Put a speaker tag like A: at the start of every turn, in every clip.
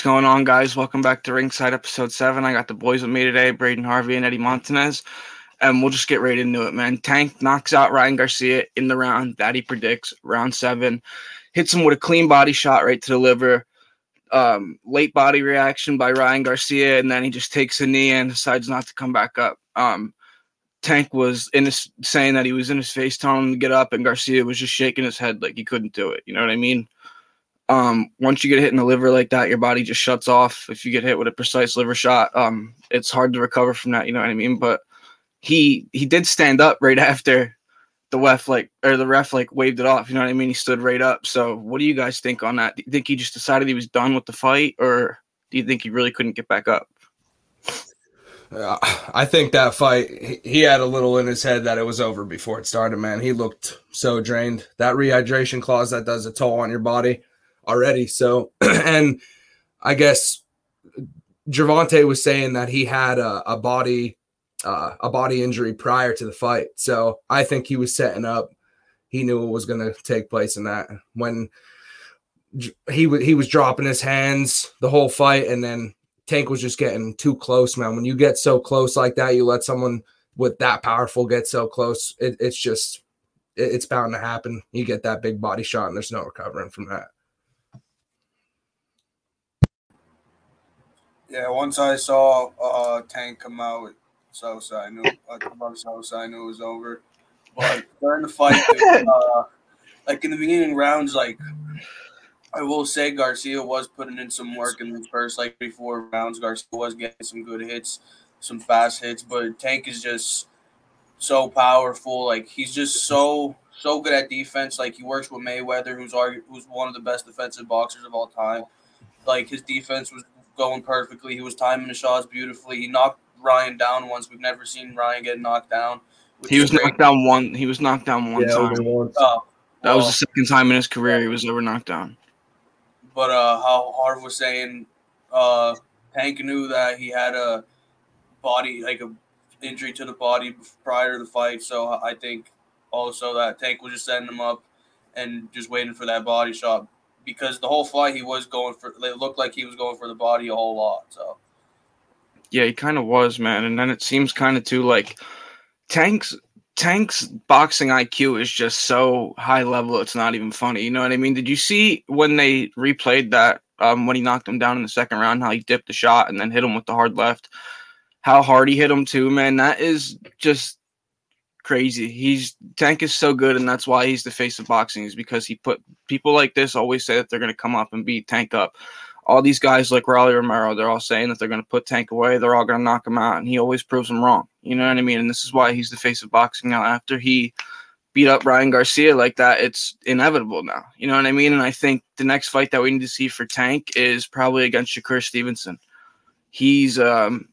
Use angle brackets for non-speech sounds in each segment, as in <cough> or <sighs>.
A: What's going on, guys? Welcome back to Ringside Episode 7. I got the boys with me today, Braden Harvey and Eddie Montanez. And we'll just get right into it, man. Tank knocks out Ryan Garcia in the round that he predicts, round seven. Hits him with a clean body shot right to the liver. Um, late body reaction by Ryan Garcia, and then he just takes a knee and decides not to come back up. Um, Tank was in his saying that he was in his face telling him to get up, and Garcia was just shaking his head like he couldn't do it. You know what I mean? Um, once you get hit in the liver like that, your body just shuts off. If you get hit with a precise liver shot, um, it's hard to recover from that. You know what I mean? But he he did stand up right <laughs> after the ref like or the ref like waved it off. You know what I mean? He stood right up. So what do you guys think on that? Do you think he just decided he was done with the fight, or do you think he really couldn't get back up?
B: Uh, I think that fight, he had a little in his head that it was over before it started, man. He looked so drained. That rehydration clause that does a toll on your body already. So, <clears throat> and I guess Gervonta was saying that he had a, a body uh, a body injury prior to the fight. So I think he was setting up. He knew what was going to take place in that when he was he was dropping his hands the whole fight, and then Tank was just getting too close, man. When you get so close like that, you let someone with that powerful get so close. It, it's just it, it's bound to happen. You get that big body shot, and there's no recovering from that.
C: Yeah, once I saw uh, Tank come out with Sosa, I knew uh, above Sosa, I knew it was over. But during the fight, <laughs> uh, like in the beginning rounds, like I will say Garcia was putting in some work in the first like three, four rounds. Garcia was getting some good hits, some fast hits, but Tank is just so powerful. Like he's just so so good at defense. Like he works with Mayweather, who's argue, who's one of the best defensive boxers of all time. Like his defense was going perfectly. He was timing the shots beautifully. He knocked Ryan down once. We've never seen Ryan get knocked down.
A: He was great. knocked down one. He was knocked down one yeah, time. Oh, that was the second time in his career he was ever knocked down.
C: But uh, how Harv was saying, uh, Tank knew that he had a body like a injury to the body prior to the fight. So I think also that Tank was just setting him up and just waiting for that body shot because the whole fight he was going for. It looked like he was going for the body a whole lot. So
A: yeah, he kind of was, man. And then it seems kind of too like Tank's Tank's boxing IQ is just so high level. It's not even funny. You know what I mean? Did you see when they replayed that um, when he knocked him down in the second round? How he dipped the shot and then hit him with the hard left. How hard he hit him too, man. That is just crazy. He's Tank is so good, and that's why he's the face of boxing. Is because he put people like this always say that they're going to come up and beat Tank up. All these guys like Rolly Romero, they're all saying that they're going to put Tank away. They're all going to knock him out, and he always proves them wrong. You know what I mean? And this is why he's the face of boxing now. After he beat up Ryan Garcia like that, it's inevitable now. You know what I mean? And I think the next fight that we need to see for Tank is probably against Shakur Stevenson. He's um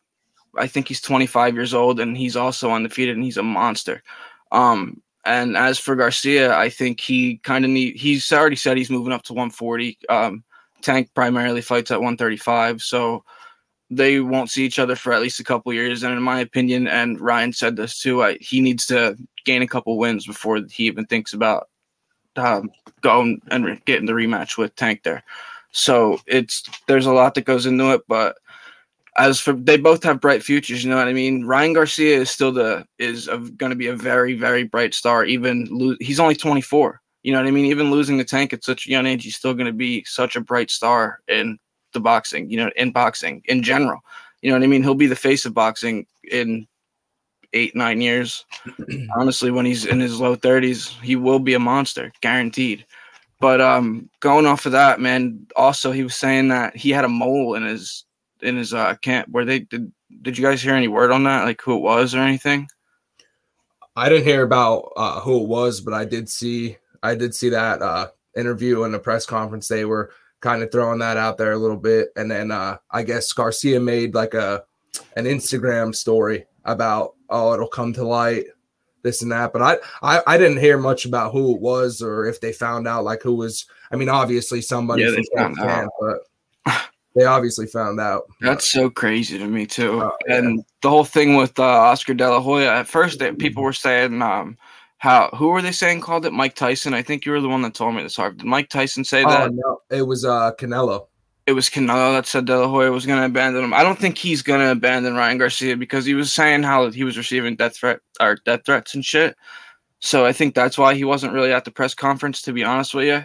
A: I think he's 25 years old and he's also undefeated and he's a monster. Um, and as for Garcia, I think he kind of need. He's already said he's moving up to 140. Um, Tank primarily fights at 135, so they won't see each other for at least a couple years. And in my opinion, and Ryan said this too, I, he needs to gain a couple wins before he even thinks about um, going and getting the rematch with Tank there. So it's there's a lot that goes into it, but as for they both have bright futures, you know what I mean. Ryan Garcia is still the is going to be a very very bright star. Even lo- he's only 24. You know what I mean. Even losing the tank at such a young age, he's still going to be such a bright star in the boxing. You know, in boxing in general. You know what I mean. He'll be the face of boxing in eight nine years. <clears throat> Honestly, when he's in his low 30s, he will be a monster, guaranteed. But um, going off of that, man. Also, he was saying that he had a mole in his in his uh camp where they did did you guys hear any word on that? Like who it was or anything?
B: I didn't hear about uh who it was but i did see i did see that uh interview and the press conference. They were kind of throwing that out there a little bit. And then uh i guess garcia made like a an instagram story about oh it'll come to light this and that. But I, I i didn't hear much about who it was or if they found out like who was i mean obviously somebody yeah, they found out. but they obviously found out.
A: That's so crazy to me too. Oh, and the whole thing with uh, Oscar De La Hoya. At first, they, people were saying, um, "How? Who were they saying called it? Mike Tyson? I think you were the one that told me this. Hard. Did Mike Tyson say oh, that?
B: No, it was uh, Canelo.
A: it was Canelo that said De La Hoya was going to abandon him. I don't think he's going to abandon Ryan Garcia because he was saying how he was receiving death threat or death threats and shit. So I think that's why he wasn't really at the press conference, to be honest with you.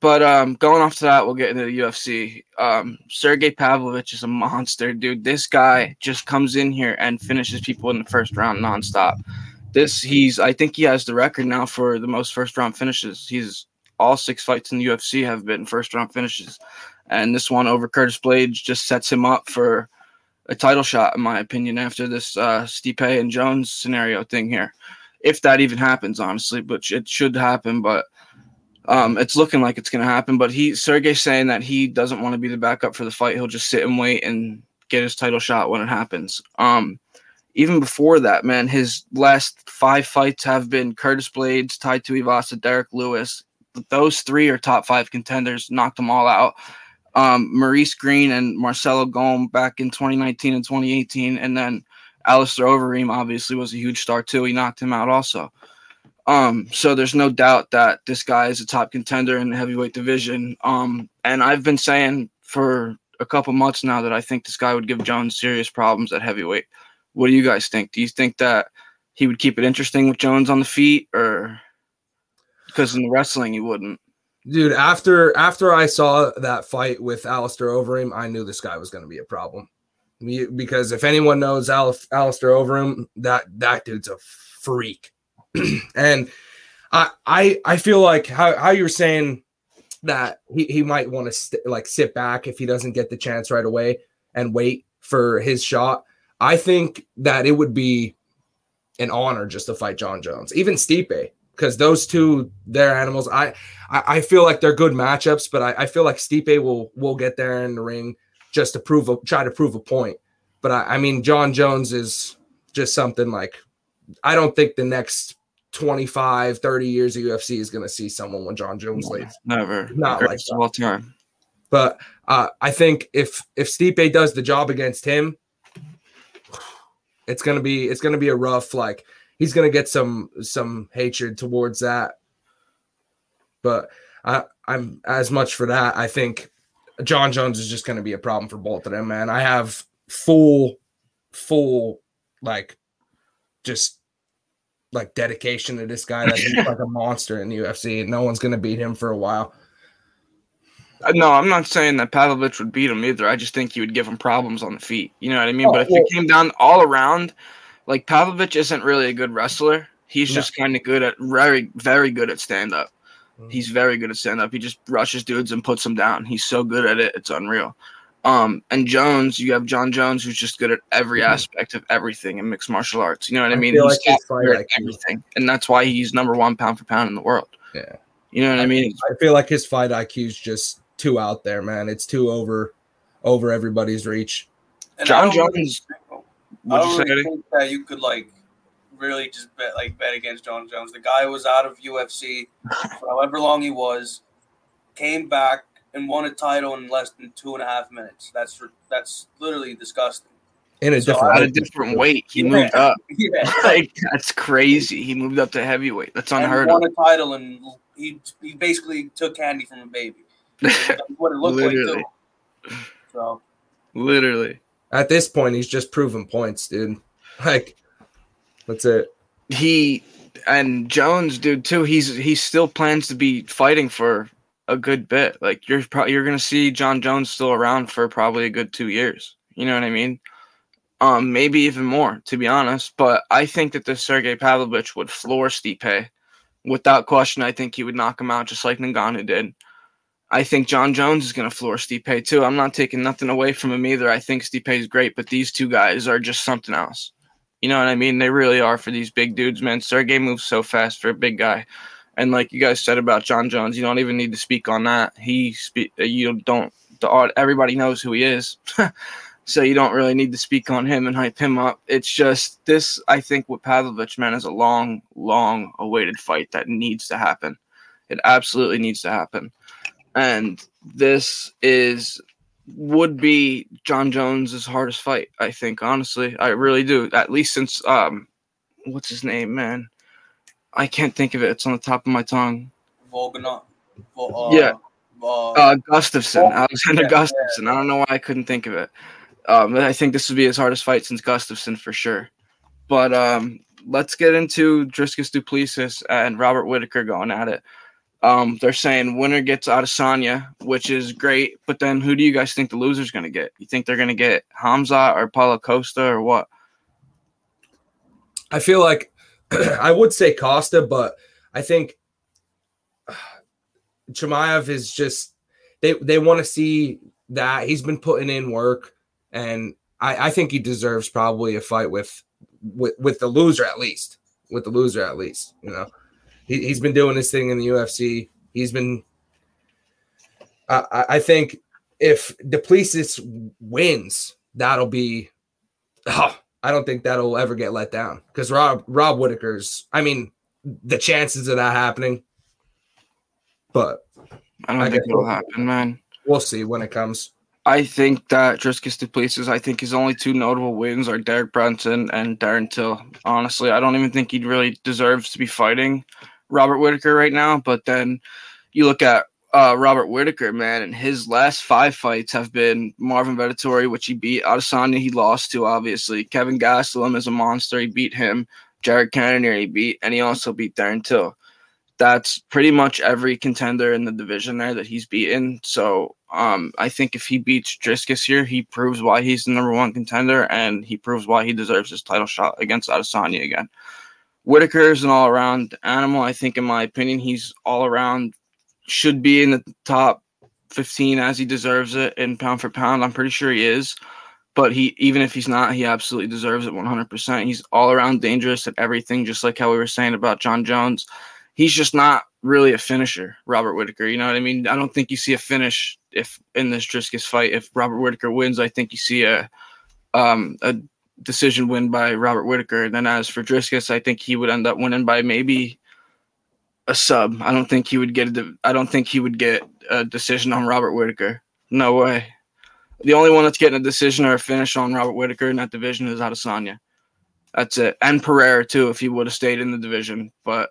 A: But um, going off to that, we'll get into the UFC. Um, Sergey Pavlovich is a monster, dude. This guy just comes in here and finishes people in the first round nonstop. This he's I think he has the record now for the most first round finishes. He's all six fights in the UFC have been first round finishes, and this one over Curtis Blaydes just sets him up for a title shot, in my opinion, after this uh, Stipe and Jones scenario thing here, if that even happens, honestly. But it should happen, but um, it's looking like it's going to happen. But he Sergey's saying that he doesn't want to be the backup for the fight. He'll just sit and wait and get his title shot when it happens. Um, even before that, man, his last five fights have been Curtis Blaydes, Tai Tuivasa, Derrick Lewis. Those three are top five contenders. Knocked them all out. Um, Maurice Greene and Marcelo Golm back in 2019 and 2018, and then Alistair Overeem obviously was a huge star too. He knocked him out also. Um, so there's no doubt that this guy is a top contender in the heavyweight division. Um, and I've been saying for a couple months now that I think this guy would give Jones serious problems at heavyweight. What do you guys think? Do you think that he would keep it interesting with Jones on the feet, or because in the wrestling he wouldn't?
B: Dude, after after I saw that fight with Alistair Overeem, I knew this guy was going to be a problem. Because if anyone knows Al- Alistair Overeem, that that dude's a freak. <clears throat> and I I I feel like how how you're saying that he, he might want to st- like sit back if he doesn't get the chance right away and wait for his shot. I think that it would be an honor just to fight Jon Jones, even Stipe, because those two, they're animals. I, I, I feel like they're good matchups, but I, I, feel like Stipe will will get there in the ring just to prove a, try to prove a point. But I, I mean, Jon Jones is just something like I don't think the next 25, 30 years of UFC is going to see someone when Jon Jones leaves.
A: Never.
B: Not like
A: all time.
B: But uh, I think if if Stipe does the job against him, it's gonna be it's gonna be a rough like he's gonna get some some hatred towards that. But I I'm as much for that. I think Jon Jones is just gonna be a problem for both of them, man. I have full full like just like dedication to this guy <laughs> that he's like a monster in the UFC. No one's gonna beat him for a while.
A: Uh, no, I'm not saying that Pavlovich would beat him either. I just think he would give him problems on the feet. You know what I mean? Oh, but if well, it came down all around, like Pavlovich isn't really a good wrestler. He's no. just kind of good at very, very good at stand up. Mm-hmm. He's very good at stand up. He just rushes dudes and puts them down. He's so good at it. It's unreal. Um, and Jones, you have Jon Jones, who's just good at every mm-hmm. aspect of everything in mixed martial arts. You know what I, I mean? He's like at everything, and that's why he's number one pound for pound in the world.
B: Yeah,
A: you know what I, I mean?
B: I feel like his fight IQ is just too out there, man. It's too over over everybody's reach.
A: And Jon Jones.
C: I don't really think that you could like really just bet like bet against Jon Jones. The guy was out of UFC for <laughs> however long he was, came back and won a title in less than two and a half minutes. That's that's literally disgusting.
B: In a so different,
A: at a different weight, he yeah. moved up. <laughs> yeah, <laughs> like that's crazy. He moved up to heavyweight. That's unheard
C: and won
A: of.
C: Won a title and he he basically took candy from a baby. <laughs> what it looked Literally. like too. So.
A: Literally.
B: At this point, he's just proving points, dude. Like, that's it.
A: He and Jones, dude, too. He's he still plans to be fighting for a good bit. Like you're probably you're gonna see Jon Jones still around for probably a good two years. You know what I mean? Um, maybe even more, to be honest. But I think that this Sergey Pavlovich would floor Stipe without question. I think he would knock him out just like Ngannou did. I think Jon Jones is going to floor Stipe too. I'm not taking nothing away from him either. I think Stipe is great, but these two guys are just something else. You know what I mean? They really are for these big dudes, man. Sergey moves so fast for a big guy. And like you guys said about Jon Jones, you don't even need to speak on that. He speak you don't the everybody knows who he is. <laughs> so you don't really need to speak on him and hype him up. It's just this I think with Pavlovich, man, is a long, long awaited fight that needs to happen. It absolutely needs to happen and this is would be Jon Jones's hardest fight. I think honestly, I really do. At least since um, what's his name, man? I can't think of it. It's on the top of my tongue.
C: Volkanov. Uh,
A: yeah.
C: Uh,
A: Uh, Gustafsson,
C: Oh,
A: Alexander
C: yeah,
A: Gustafsson. I don't know why I couldn't think of it. Um, I think this would be his hardest fight since Gustafsson for sure. But um, let's get into Dricus Duplessis and Robert Whitaker going at it. Um, they're saying winner gets Adesanya, which is great. But then who do you guys think the loser's going to get? You think they're going to get Hamza or Paulo Costa or what?
B: I feel like <clears throat> I would say Costa, but I think <sighs> Chimaev is just they they want to see that he's been putting in work, and I, I think he deserves probably a fight with with with the loser at least, with the loser at least. You know, he, he's been doing his thing in the UFC. He's been. I I- think if Duplessis wins, that'll be. <sighs> Oh, I don't think that'll ever get let down because Rob Rob Whitaker's. I mean, the chances of that happening, but
A: I don't
B: I
A: think it'll
B: we'll-
A: happen, man.
B: we'll see when it comes.
A: I think that Dricus Duplessis, I think his only two notable wins are Derek Brunson and Darren Till. Honestly, I don't even think he really deserves to be fighting Robert Whitaker right now. But then you look at uh, Robert Whitaker, man, and his last five fights have been Marvin Vettori, which he beat. Adesanya, he lost to, obviously. Kelvin Gastelum is a monster. He beat him. Jared Cannonier, he beat. And he also beat Darren Till. That's pretty much every contender in the division there that he's beaten. So um, I think if he beats Dricus here, he proves why he's the number one contender and he proves why he deserves his title shot against Adesanya again. Whitaker is an all around animal. I think, in my opinion, he's all around, should be in the top 15 as he deserves it in pound for pound. I'm pretty sure he is. But he, even if he's not, he absolutely deserves it 100%. He's all around dangerous at everything, just like how we were saying about Jon Jones. He's just not really a finisher, Robert Whitaker. You know what I mean? I don't think you see a finish if in this Dricus fight. If Robert Whitaker wins, I think you see a um, a decision win by Robert Whitaker. And then as for Dricus, I think he would end up winning by maybe a sub. I don't think he would get a. I don't think he would get a decision on Robert Whitaker. No way. The only one that's getting a decision or a finish on Robert Whitaker in that division is Adesanya. That's it. And Pereira too, if he would have stayed in the division. But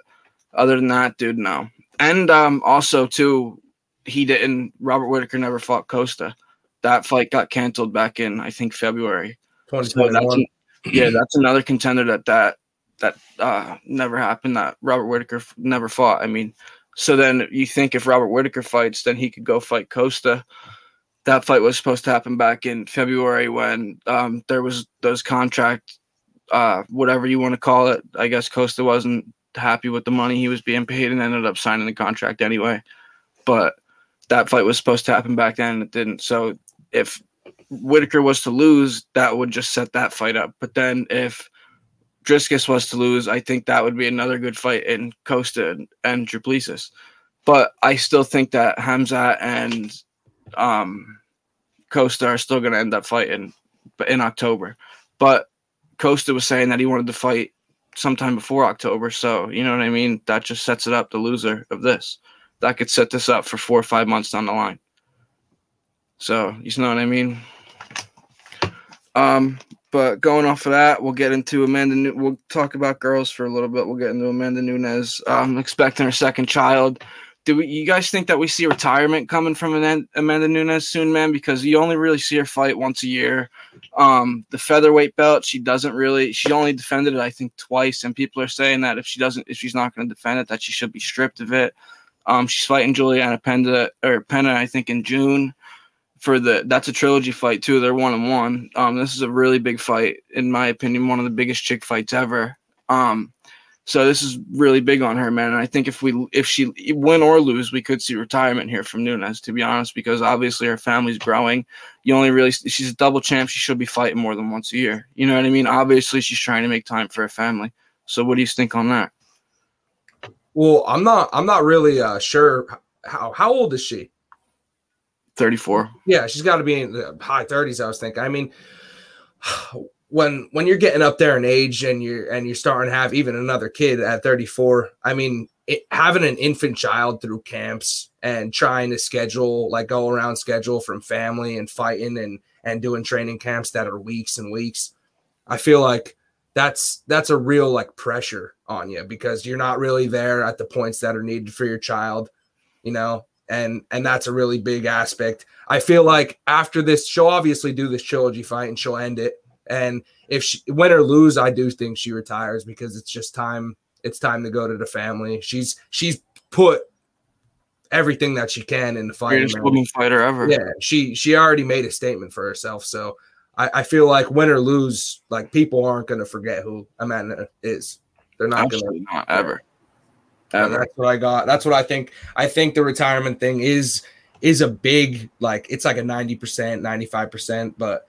A: other than that, dude, no. And um, also too, he didn't. Robert Whitaker never fought Costa. That fight got canceled back in I think February. So that's an- yeah, that's another contender that that that uh, never happened. That Robert Whitaker never fought. I mean, so then you think if Robert Whitaker fights, then he could go fight Costa. That fight was supposed to happen back in February when um, there was those contract, uh, whatever you want to call it. I guess Costa wasn't happy with the money he was being paid and ended up signing the contract anyway. But that fight was supposed to happen back then, and it didn't. So if Whitaker was to lose, that would just set that fight up. But then if Dricus was to lose, I think that would be another good fight in Costa and, and Duplessis. But I still think that Hamza and um, Costa are still going to end up fighting in October. But Costa was saying that he wanted to fight sometime before October. So, you know what I mean? That just sets it up, the loser of this. That could set this up for four or five months down the line. So, you know what I mean? Um, but going off of that, we'll get into Amanda. We'll talk about girls for a little bit. We'll get into Amanda Nunes um, expecting her second child. Do we, you guys think that we see retirement coming from Aman- Amanda Nunes soon, man? Because you only really see her fight once a year. Um, the featherweight belt, she doesn't really. She only defended it, I think, twice, and people are saying that if she doesn't, if she's not going to defend it, that she should be stripped of it. Um, she's fighting Juliana Penda or Penna, I think, in June for the that's a trilogy fight too. They're one and one. Um, this is a really big fight, in my opinion, one of the biggest chick fights ever. Um, so this is really big on her, man. And I think if we if she win or lose, we could see retirement here from Nunes, to be honest, because obviously her family's growing. You only really she's a double champ. She should be fighting more than once a year. You know what I mean? Obviously, she's trying to make time for her family. So what do you think on that?
B: Well, I'm not. I'm not really uh, sure how how old is she.
A: Thirty four.
B: Yeah, she's got to be in the high 30s. I was thinking. I mean, <sighs> when when you're getting up there in age and you're and you're starting to have even another kid at 34, I mean, it, having an infant child through camps and trying to schedule like go around schedule from family and fighting and and doing training camps that are weeks and weeks, I feel like that's that's a real like pressure on you because you're not really there at the points that are needed for your child, you know. And and that's a really big aspect. I feel like after this, she'll obviously do this trilogy fight and she'll end it. And if she win or lose, I do think she retires because it's just time. It's time to go to the family. She's she's put everything that she can in the fight.
A: Greatest woman fighter ever.
B: Yeah, she she already made a statement for herself. So I, I feel like win or lose, like people aren't going to forget who Amanda is. They're not going to
A: not ever.
B: Ever. That's what I got. That's what I think. I think the retirement thing is is a big like it's like a 90%, 95%, but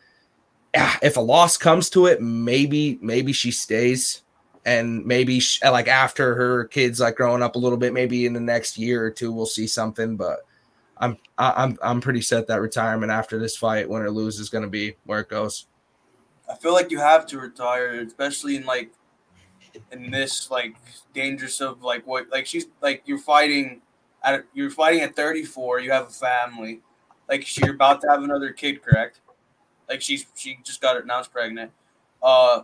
B: yeah, if a loss comes to it, maybe maybe she stays and maybe she, like after her kids like growing up a little bit, maybe in the next year or two we'll see something, but I'm I'm I'm pretty set that retirement after this fight, win or lose, is going to be where it goes.
C: I feel like you have to retire, especially in like in this like dangerous of like what like she's like you're fighting at you're fighting at 34. You have a family, like you're about to have another kid, correct? Like she's she just got announced pregnant. Uh,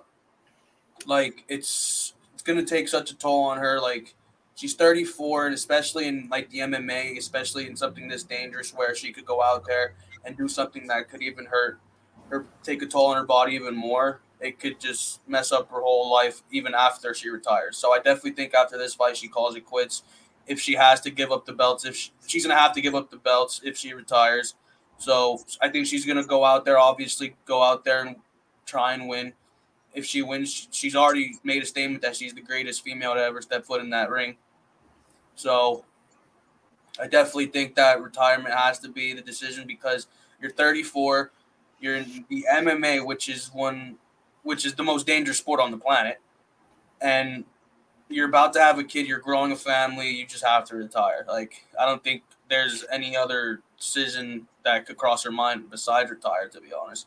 C: like it's it's gonna take such a toll on her. Like she's 34, and especially in like the MMA, especially in something this dangerous, where she could go out there and do something that could even hurt her, take a toll on her body even more. It could just mess up her whole life even after she retires. So I definitely think after this fight, she calls it quits. If she has to give up the belts, if she, she's gonna have to give up the belts if she retires. So I think she's gonna go out there, obviously go out there and try and win. If she wins, she's already made a statement that she's the greatest female to ever step foot in that ring. So I definitely think that retirement has to be the decision because you're 34, you're in the MMA, which is one, which is the most dangerous sport on the planet, and you're about to have a kid, you're growing a family, you just have to retire. Like I don't think there's any other decision that could cross her mind besides retire. To be honest.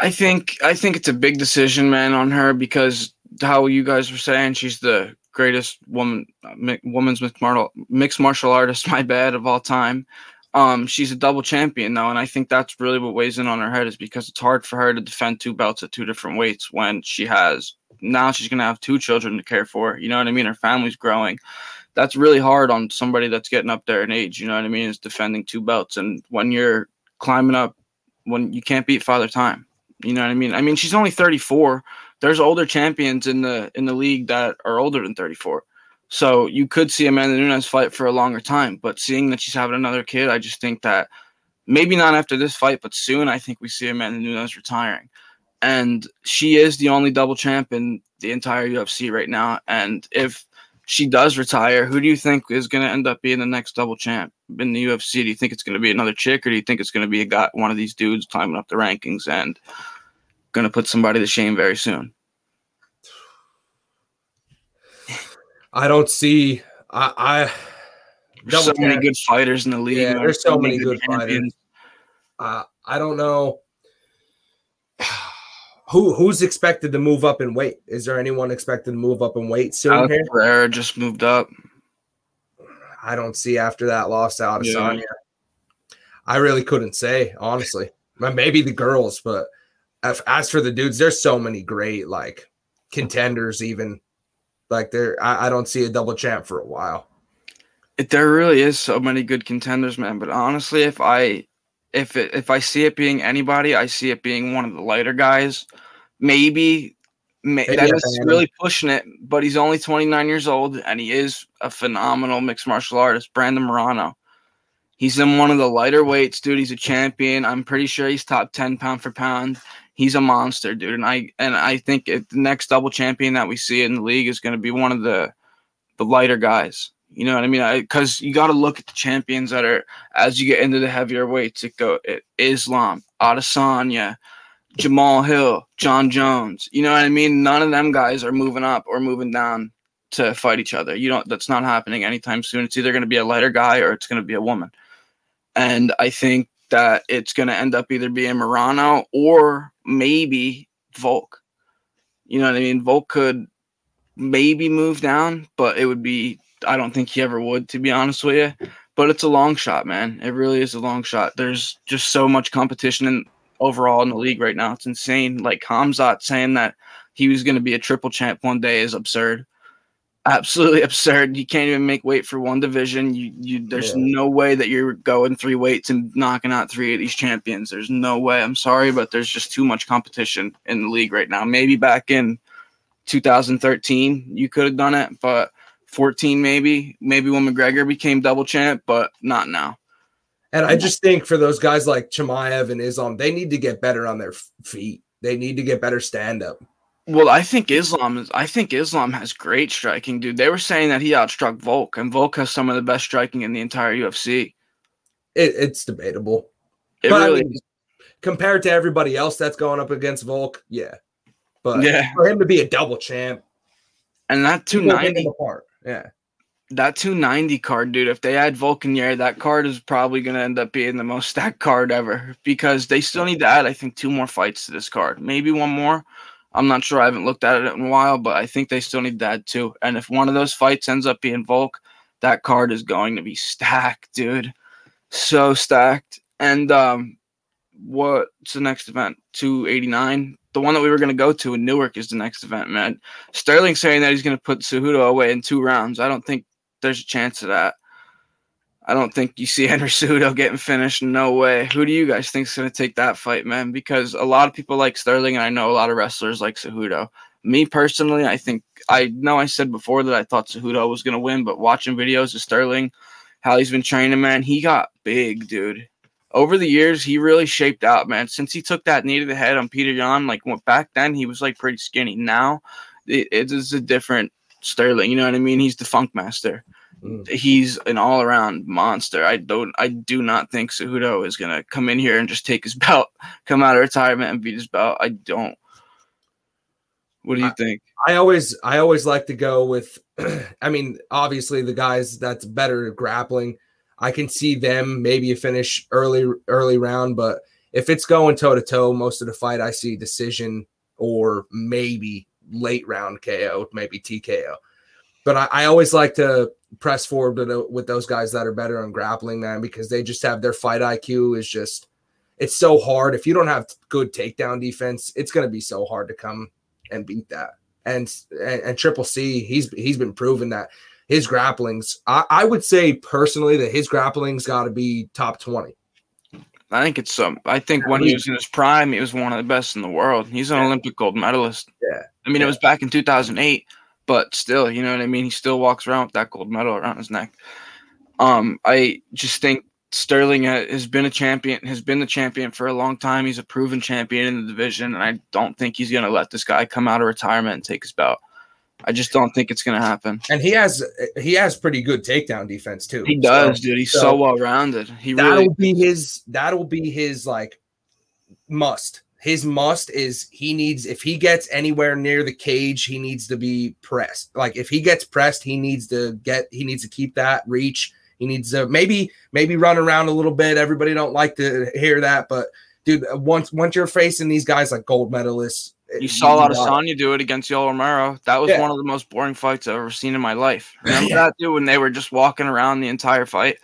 A: I think I think it's a big decision, man, on her because how you guys were saying she's the greatest woman woman's mixed martial mixed martial artist. <laughs> My bad of all time. Um, she's a double champion though, and I think that's really what weighs in on her head is because it's hard for her to defend two belts at two different weights when she has now she's gonna have two children to care for. You know what I mean? Her family's growing. That's really hard on somebody that's getting up there in age. You know what I mean? Is defending two belts, and when you're climbing up, when you can't beat Father Time. You know what I mean? I mean, she's only 34 there's older champions in the in the league that are older than 34. So you could see Amanda Nunes fight for a longer time, but seeing that she's having another kid, I just think that maybe not after this fight, but soon I think we see Amanda Nunes retiring. And she is the only double champ in the entire UFC right now. And if she does retire, who do you think is going to end up being the next double champ in the UFC? Do you think it's going to be another chick, or do you think it's going to be a guy, one of these dudes climbing up the rankings and going to put somebody to shame very soon?
B: I don't see. I, I
A: there's so many good fighters in the league.
B: Yeah, there's so, so many good, good fighters. Uh, I don't know <sighs> who who's expected to move up in weight. Is there anyone expected to move up in weight soon? Alex
A: here? Pereira just moved up.
B: I don't see after that loss to Adesanya. Yeah. I really couldn't say honestly. Maybe the girls, but as for the dudes, there's so many great like contenders even like there, I, I don't see a double champ for a while.
A: It, there really is so many good contenders, man. But honestly, if I if it, if I see it being anybody, I see it being one of the lighter guys. Maybe, may, that is really pushing it, but he's only 29 years old and he is a phenomenal mixed martial artist. Brandon Moreno. He's in one of the lighter weights, dude. He's a champion. I'm pretty sure he's top 10 pound for pound he's a monster, dude. And I and I think the next double champion that we see in the league is going to be one of the the lighter guys. You know what I mean? Because you got to look at the champions that are as you get into the heavier weights. It go it, Islam, Adesanya, Jamal Hill, Jon Jones. You know what I mean? None of them guys are moving up or moving down to fight each other. You know that's not happening anytime soon. It's either going to be a lighter guy or it's going to be a woman. And I think that it's going to end up either being Moreno or maybe Volk. You know what I mean? Volk could maybe move down, but it would be, I don't think he ever would, to be honest with you. But it's a long shot, man. It really is a long shot. There's just so much competition in, overall in the league right now. It's insane. Like Khamzat saying that he was going to be a triple champ one day is absurd. Absolutely <laughs> absurd. You can't even make weight for one division. You you there's
B: Yeah.
A: no way that you're going three weights and knocking out three of these champions. There's no way. I'm sorry, but there's just too much competition in the league right now. Maybe back in 2013 you could have done it, but 14 maybe, maybe when McGregor became double champ, but not now.
B: And I just think for those guys like Chimaev and Islam, they need to get better on their feet. They need to get better stand up.
A: Well, I think Islam is. I think Islam has great striking, dude. They were saying that he outstruck Volk, and Volk has some of the best striking in the entire UFC.
B: It, it's debatable.
A: It
B: But I
A: really,
B: mean, compared to everybody else that's going up against Volk, yeah. But
A: Yeah.
B: for him to be a double champ,
A: and that two ninety,
B: apart. Yeah.
A: that two ninety card, dude. If they add Volkanier, that card is probably going to end up being the most stacked card ever because they still need to add, I think, two more fights to this card, maybe one more. I'm not sure. I haven't looked at it in a while, but I think they still need that too. And if one of those fights ends up being Volk, that card is going to be <laughs> stacked, dude. So stacked. And um, what's the next event? 289. The one that we were going to go to in Newark is the next event, man. Sterling saying that he's going to put Cejudo away in two rounds. I don't think there's a chance of that. I don't think you see <laughs> Henry Cejudo getting finished. No way. Who do you guys think is going to take that fight, man? Because a lot of people like Sterling, and I know a lot of wrestlers like Cejudo. Me personally, I think I know I said before that I thought Cejudo was going to win, but watching videos of Sterling, how he's been training, man, he got big, dude. Over the years, he really shaped out, man. Since he took that knee to the head on Petr Yan, like went back then, he was like pretty skinny. Now, it, it is a different Sterling. You know what I mean? He's the Funk Master.
B: Mm.
A: he's an all around monster. I don't I do not think Cejudo is gonna come in here and just take his <laughs> belt, come out of retirement and beat his belt. I don't. What do you
B: I-
A: think?
B: I always I always like to go with <clears throat> I mean, obviously the guys that's better at grappling. I can see them maybe a finish early early round, but if it's going toe to toe most of the fight, I see decision or maybe late round KO, maybe TKO. But I, I always like to press forward with, tho- with those guys that are better on grappling, man, because they just have their fight IQ is just it's so hard. If you don't have good takedown defense, it's going to be so hard to come and beat that. And, and and Triple C, he's he's been proven that his grapplings. I, I would say personally that his grapplings got to be top twenty.
A: I think it's some. I think when he was in his prime, he was one of the best in the world. He's an
B: Yeah.
A: Olympic gold medalist.
B: Yeah.
A: I mean, it was back in 2008, but still, you know what I mean. He still walks around with that gold medal around his neck. Um, I just think Sterling has been a champion, has been the champion for a long time. He's a proven champion in the division, and I don't think he's going to let this guy come out of retirement and take his belt. I just don't think it's going to happen.
B: And he has he has pretty good takedown defense too.
A: He does,
B: So
A: dude. He's so,
B: so
A: well rounded. He
B: that'll
A: really,
B: be his that'll be his like must. His must is he needs if he gets anywhere near the cage, he needs to be pressed. Like if he gets pressed, he needs to get he needs to keep that reach. He needs to maybe maybe run around a little bit. Everybody don't like to hear that, but dude, once once you're facing these guys like gold medalists, eh,
A: You saw
B: got-
A: Adesanya do it against Yoel Romero. That was
B: Yeah.
A: one of the most boring fights I've ever seen in my life. <laughs> Remember
B: Yeah.
A: that dude when they were just walking around the entire fight?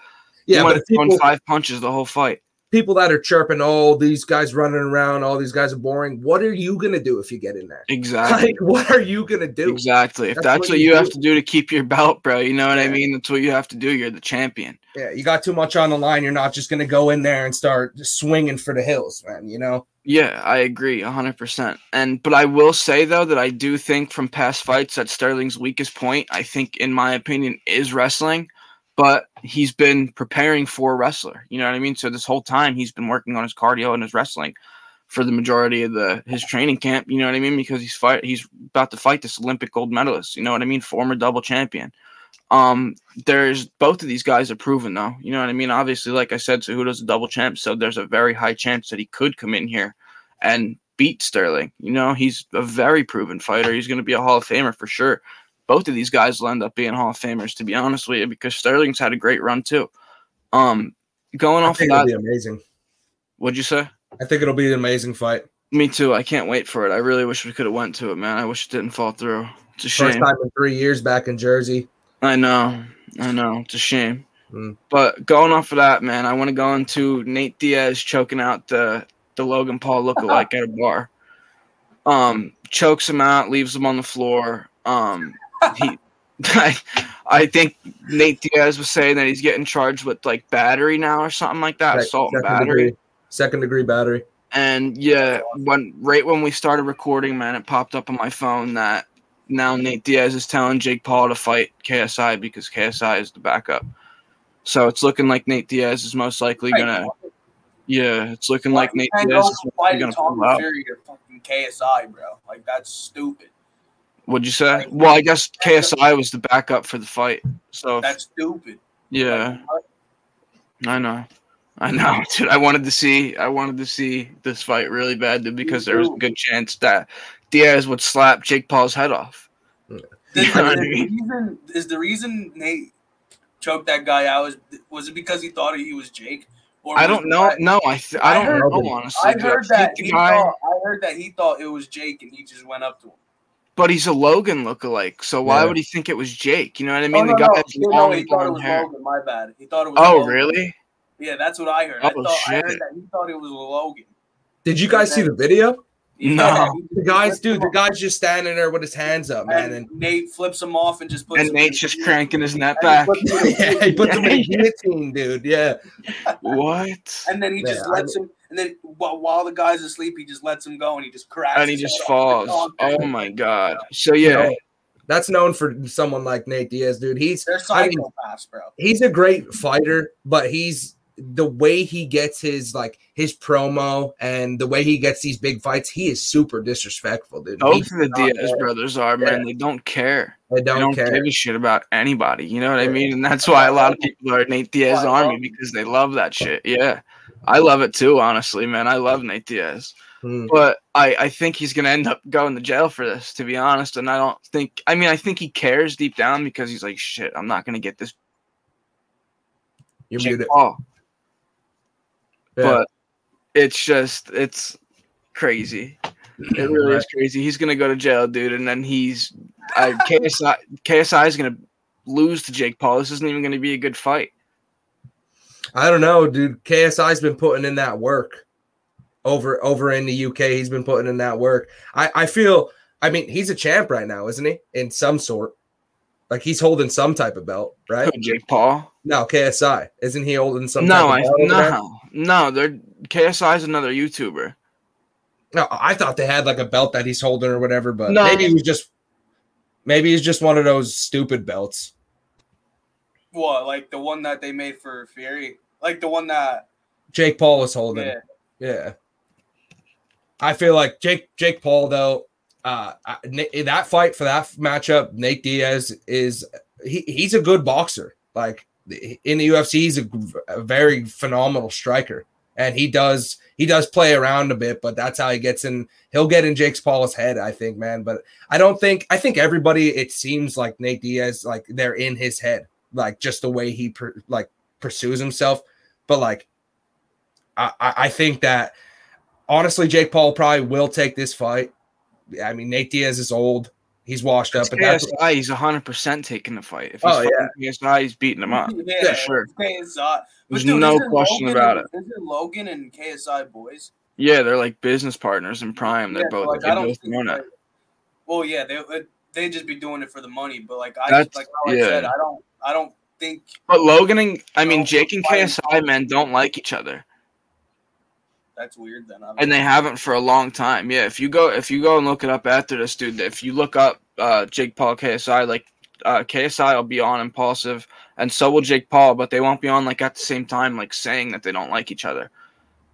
B: Yeah,
A: he
B: but
A: went
B: people,
A: five punches the whole fight.
B: People that are chirping, oh, these guys running around, all these guys are boring. What are you gonna do if you get in there?
A: Exactly. <laughs>
B: Like, what are you gonna do?
A: Exactly. If
B: That's
A: that's,
B: what
A: what
B: you
A: have to do to keep your belt, bro, you know what I mean? That's what you have to do. You're the champion.
B: Yeah, you got too much on the line. You're not just gonna go in there and start swinging for the hills, man. You know.
A: Yeah, I agree 100%. And but I will say though that I do think from past fights that Sterling's weakest point, I think in my opinion is wrestling, but he's been preparing for a wrestler. You know what I mean? So this whole time he's been working on his cardio and his wrestling for the majority of the his training camp, you know what I mean? Because he's fight he's about to fight this Olympic gold medalist, you know what I mean? Former double champion. Um, there's both of these guys are proven though. You know what I mean? Obviously, like I said, Cejudo's a double champ, so there's a very high chance that he could come in here and beat Sterling. You know, he's a very proven fighter. He's going to be a Hall of Famer for sure. Both of these guys will end up being Hall of Famers, to be honest with you, because Sterling's had a great run too. Um, going
B: I
A: off of
B: think it'll
A: that,
B: be amazing.
A: what'd you say?
B: I think it'll be an amazing fight.
A: Me too. I can't wait for it. I really wish we could have went to it, man. I wish it didn't fall through. It's a
B: First
A: shame.
B: time in three years back in Jersey.
A: I know. I know. It's a shame.
B: Mm.
A: But going off of that, man, I want to go into Nate Diaz choking out the the Logan Paul lookalike at a bar. Um, chokes him out, leaves him on the floor. Um, he <laughs> I, I think Nate Diaz was saying that he's getting charged with like battery now or something like that,
B: Right,
A: assault and
B: second
A: battery.
B: degree, second degree battery.
A: And yeah, when right when we started recording, man, it popped up on my phone that now Nate Diaz is telling Jake Paul to fight KSI because KSI is the backup. So it's looking like Nate Diaz is most likely gonna. Yeah, it's looking like Nate Diaz is most
C: fight
A: likely gonna
C: Tommy
A: pull out.
C: Fury to fucking KSI, bro. Like that's stupid.
A: What'd you say? Well, I guess KSI was the backup for the fight. So
C: That's stupid.
A: yeah, I know. I know, <laughs> dude. I wanted to see I wanted to see this fight really bad dude, because there was a good chance that Diaz would slap Jake Paul's head off.
C: The,
A: You know what
C: the reason is the reason Nate choked that guy out was was it because he thought he was Jake? Or
A: I don't know.
C: that-
A: No, I th- I
C: I
A: don't
C: heard-
A: know honestly.
C: I heard
A: think
C: that
A: the
C: he
A: guy,
C: thought I heard that he thought it was Jake and he just went up to him.
A: But he's a Logan lookalike, so why
B: Yeah.
A: would he think it was Jake? You know what I mean?
C: oh, no,
A: the guy
C: no,
A: has
C: no,
A: long
C: he thought it was
A: hair.
C: Logan. My bad. He thought it was.
A: Oh,
C: Logan.
A: really?
C: Yeah, that's what I heard. I
A: Oh,
C: thought I heard that he thought it was Logan.
B: Did you guys see the video?
A: No.
C: Yeah,
B: The guys, dude, the guy's just standing there with his hands up, man,
C: and
B: and
C: Nate flips him off and just puts.
A: And
C: him
A: Nate's
C: in-
A: just cranking his net
C: and he
A: back.
C: puts him in- <laughs>
B: yeah, he puts him in a <laughs> guillotine, dude. Yeah,
A: What?
C: And then he just
B: Yeah, I
C: lets him. And then while, while the guy's asleep, he just lets him go, and he just cracks.
A: And he just falls. Oh my god. So yeah,
B: No, that's known for someone like Nate Diaz, dude. He's
C: They're
B: I mean,
C: bro.
B: he's a great fighter, but he's the way he gets his like his promo and the way he gets these big fights. He is super disrespectful, dude.
A: both of the Diaz
B: there.
A: brothers are man. They don't care.
B: They
A: They
B: don't,
A: don't
B: care.
A: give a shit about anybody. You know what I mean? And that's why a lot of people are Nate Diaz army because they love that shit. Yeah. I love it too, honestly, man. I love Nate Diaz.
B: Hmm.
A: But I, I think he's gonna end up going to jail for this, to be honest. And I don't think I mean I think he cares deep down because he's like, shit, I'm not gonna get this
B: You're
A: Jake
B: muted.
A: Paul.
B: Yeah.
A: But it's just it's crazy. It really is crazy. He's gonna go to jail, dude, and then he's I, KSI KSI is gonna lose to Jake Paul. This isn't even gonna be a good fight.
B: I don't know, dude. KSI's been putting in that work over over in the UK. He's been putting in that work. I I feel. I mean, he's a champ right now, isn't he? In some sort, like he's holding some type of belt, right?
A: Jake Paul?
B: No, KSI isn't he holding some?
A: no, I
B: belt over there?
A: no no. They're KSI is another YouTuber.
B: No, I thought they had like a belt that he's holding or whatever, but
A: No.
B: maybe he was just maybe he's just one of those stupid belts.
C: What, like the one that they made for Fury? Like the one that,
B: Jake Paul was holding.
C: yeah.
B: Yeah. I feel like Jake Jake Paul though, uh, that fight for that matchup, Nate Diaz is he, he's a good boxer. Like in the UFC, he's a, a very phenomenal striker, and he does he does play around a bit, but that's how he gets in. He'll get in Jake Paul's head, I think, man. But I don't think I think everybody. It seems like Nate Diaz, like they're in his head, like just the way he per, like pursues himself. But like, I I I think that honestly, Jake Paul probably will take this fight. I mean, Nate Diaz is old. He's washed up.
A: It's
B: But that's,
A: KSI, he's hundred percent taking the fight. If he's
B: Oh,
A: fighting KSI, he's beating him up.
C: Yeah,
A: for sure.
C: KSI.
A: There's
C: dude,
A: no question
C: Logan
A: about
C: and- Isn't Logan and KSI boys?
A: Yeah, they're like business partners in Prime. They're
C: Yeah,
A: both
C: like,
A: they
C: I don't
A: both
C: think,
A: it.
C: Well, yeah, they they just be doing it for the money, but like I
A: That's-
C: like how
A: yeah.
C: I said, I don't I don't think
A: But Logan and I mean Jake and KSI men don't like each other.
C: that's weird. Then I don't
A: and they haven't for a long time. Yeah, if you go if you go and look it up after this, dude, if you look up uh, Jake Paul KSI, like uh, KSI will be on Impaulsive, and so will Jake Paul, but they won't be on like at the same time, like saying that they don't like each other.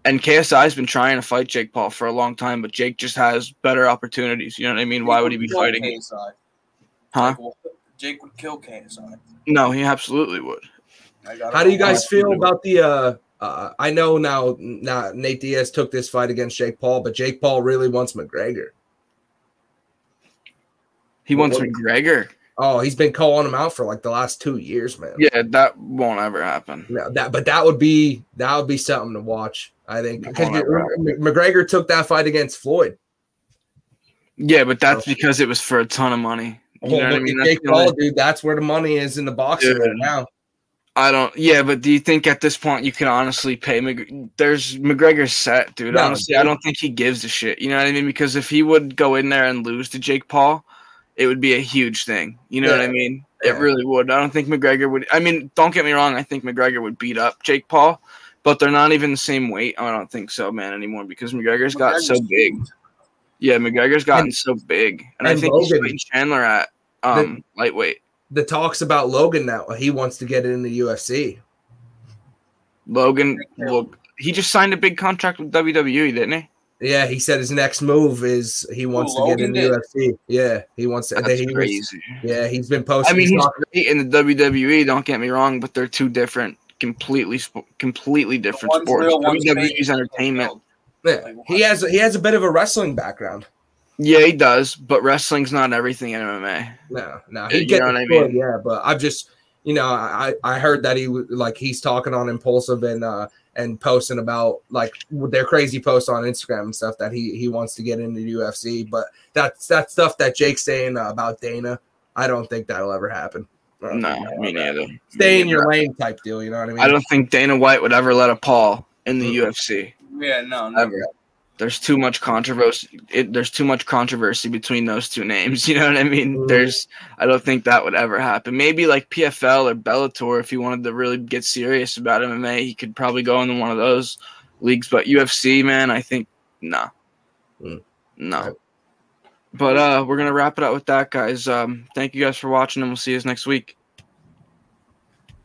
A: And KSI's been trying to fight Jake Paul for a long time, but Jake just has better opportunities. You know what I mean? Why would he be fighting?
C: KSI.
A: Huh?
C: Jake, will- Jake would kill KSI.
A: No, he absolutely would.
B: How do you guys feel about the? uh uh, I know now, now Nate Diaz took this fight against Jake Paul, but Jake Paul really wants McGregor.
A: He wants
B: Well,
A: McGregor.
B: Oh, he's been calling him out for like the last two years, man.
A: Yeah, that won't ever happen.
B: No, that but that would be that would be something to watch. I think because McGregor took that fight against Floyd.
A: Yeah, but that's because it was for a ton of money. You
B: Well,
A: I mean?
B: at Jake Paul, dude. That's where the money is in the boxing
A: Dude.
B: right now.
A: I don't. Yeah, but do you think at this point you can honestly pay Mc? There's McGregor's set, dude.
B: No,
A: honestly, I don't think he gives a shit. You know what I mean? Because if he would go in there and lose to Jake Paul, it would be a huge thing. You know what I
B: Yeah.
A: mean?
B: Yeah.
A: It really would. I don't think McGregor would. I mean, don't get me wrong. I think McGregor would beat up Jake Paul, but they're not even the same weight. I don't think so, man, anymore because McGregor's got so big. Yeah, McGregor's gotten so big, and, I
B: and
A: think he's
B: Logan-
A: fighting Chandler at um lightweight.
B: The talks about Logan now. He wants to get in the UFC.
A: Logan, look, he just signed a big contract with WWE, didn't he?
B: Yeah, he said his next move is he wants to get in the
C: did?
B: UFC. Yeah, he wants to.
A: That's
B: he was- yeah, he's been
A: I
B: posting.
A: mean, he's great in the WWE. Don't get me wrong, but they're two different, completely, completely different sports.
C: real, one's
A: WWE
C: fake.
A: is entertainment.
B: yeah, he has he has a bit of a wrestling background.
A: Yeah, he does, but wrestling's not everything in MMA.
B: No, no,
A: Yeah,
B: he
A: you
B: gets
A: know what I
B: it good. Yeah, but I've just you know I I heard that he like he's talking on Impaulsive and uh and posting about like their crazy posts on Instagram and stuff that he he wants to get into UFC. But that's that stuff that Jake's saying uh, about Dana. I don't think that'll ever happen. I don't
A: No,
B: think that'll
A: me neither.
B: happen. Stay in
A: Me
B: your lane type deal. You know what I mean?
A: I don't think Dana White would ever let a Paul in the
B: Mm.
A: UFC.
C: Yeah, no, no.
A: Ever. There's too much controversy. It, there's too much controversy between those two names. <laughs> You know what I mean?
B: Mhm.
A: There's. I don't think that would ever happen. Maybe like PFL or Bellator, if he wanted to really get serious about MMA, he could probably go into one of those leagues. But UFC, man, I think nah,
B: Mm.
A: no.
B: Right.
A: But uh, we're gonna wrap it up with that, guys. Um, thank you guys for watching, and we'll see you next week.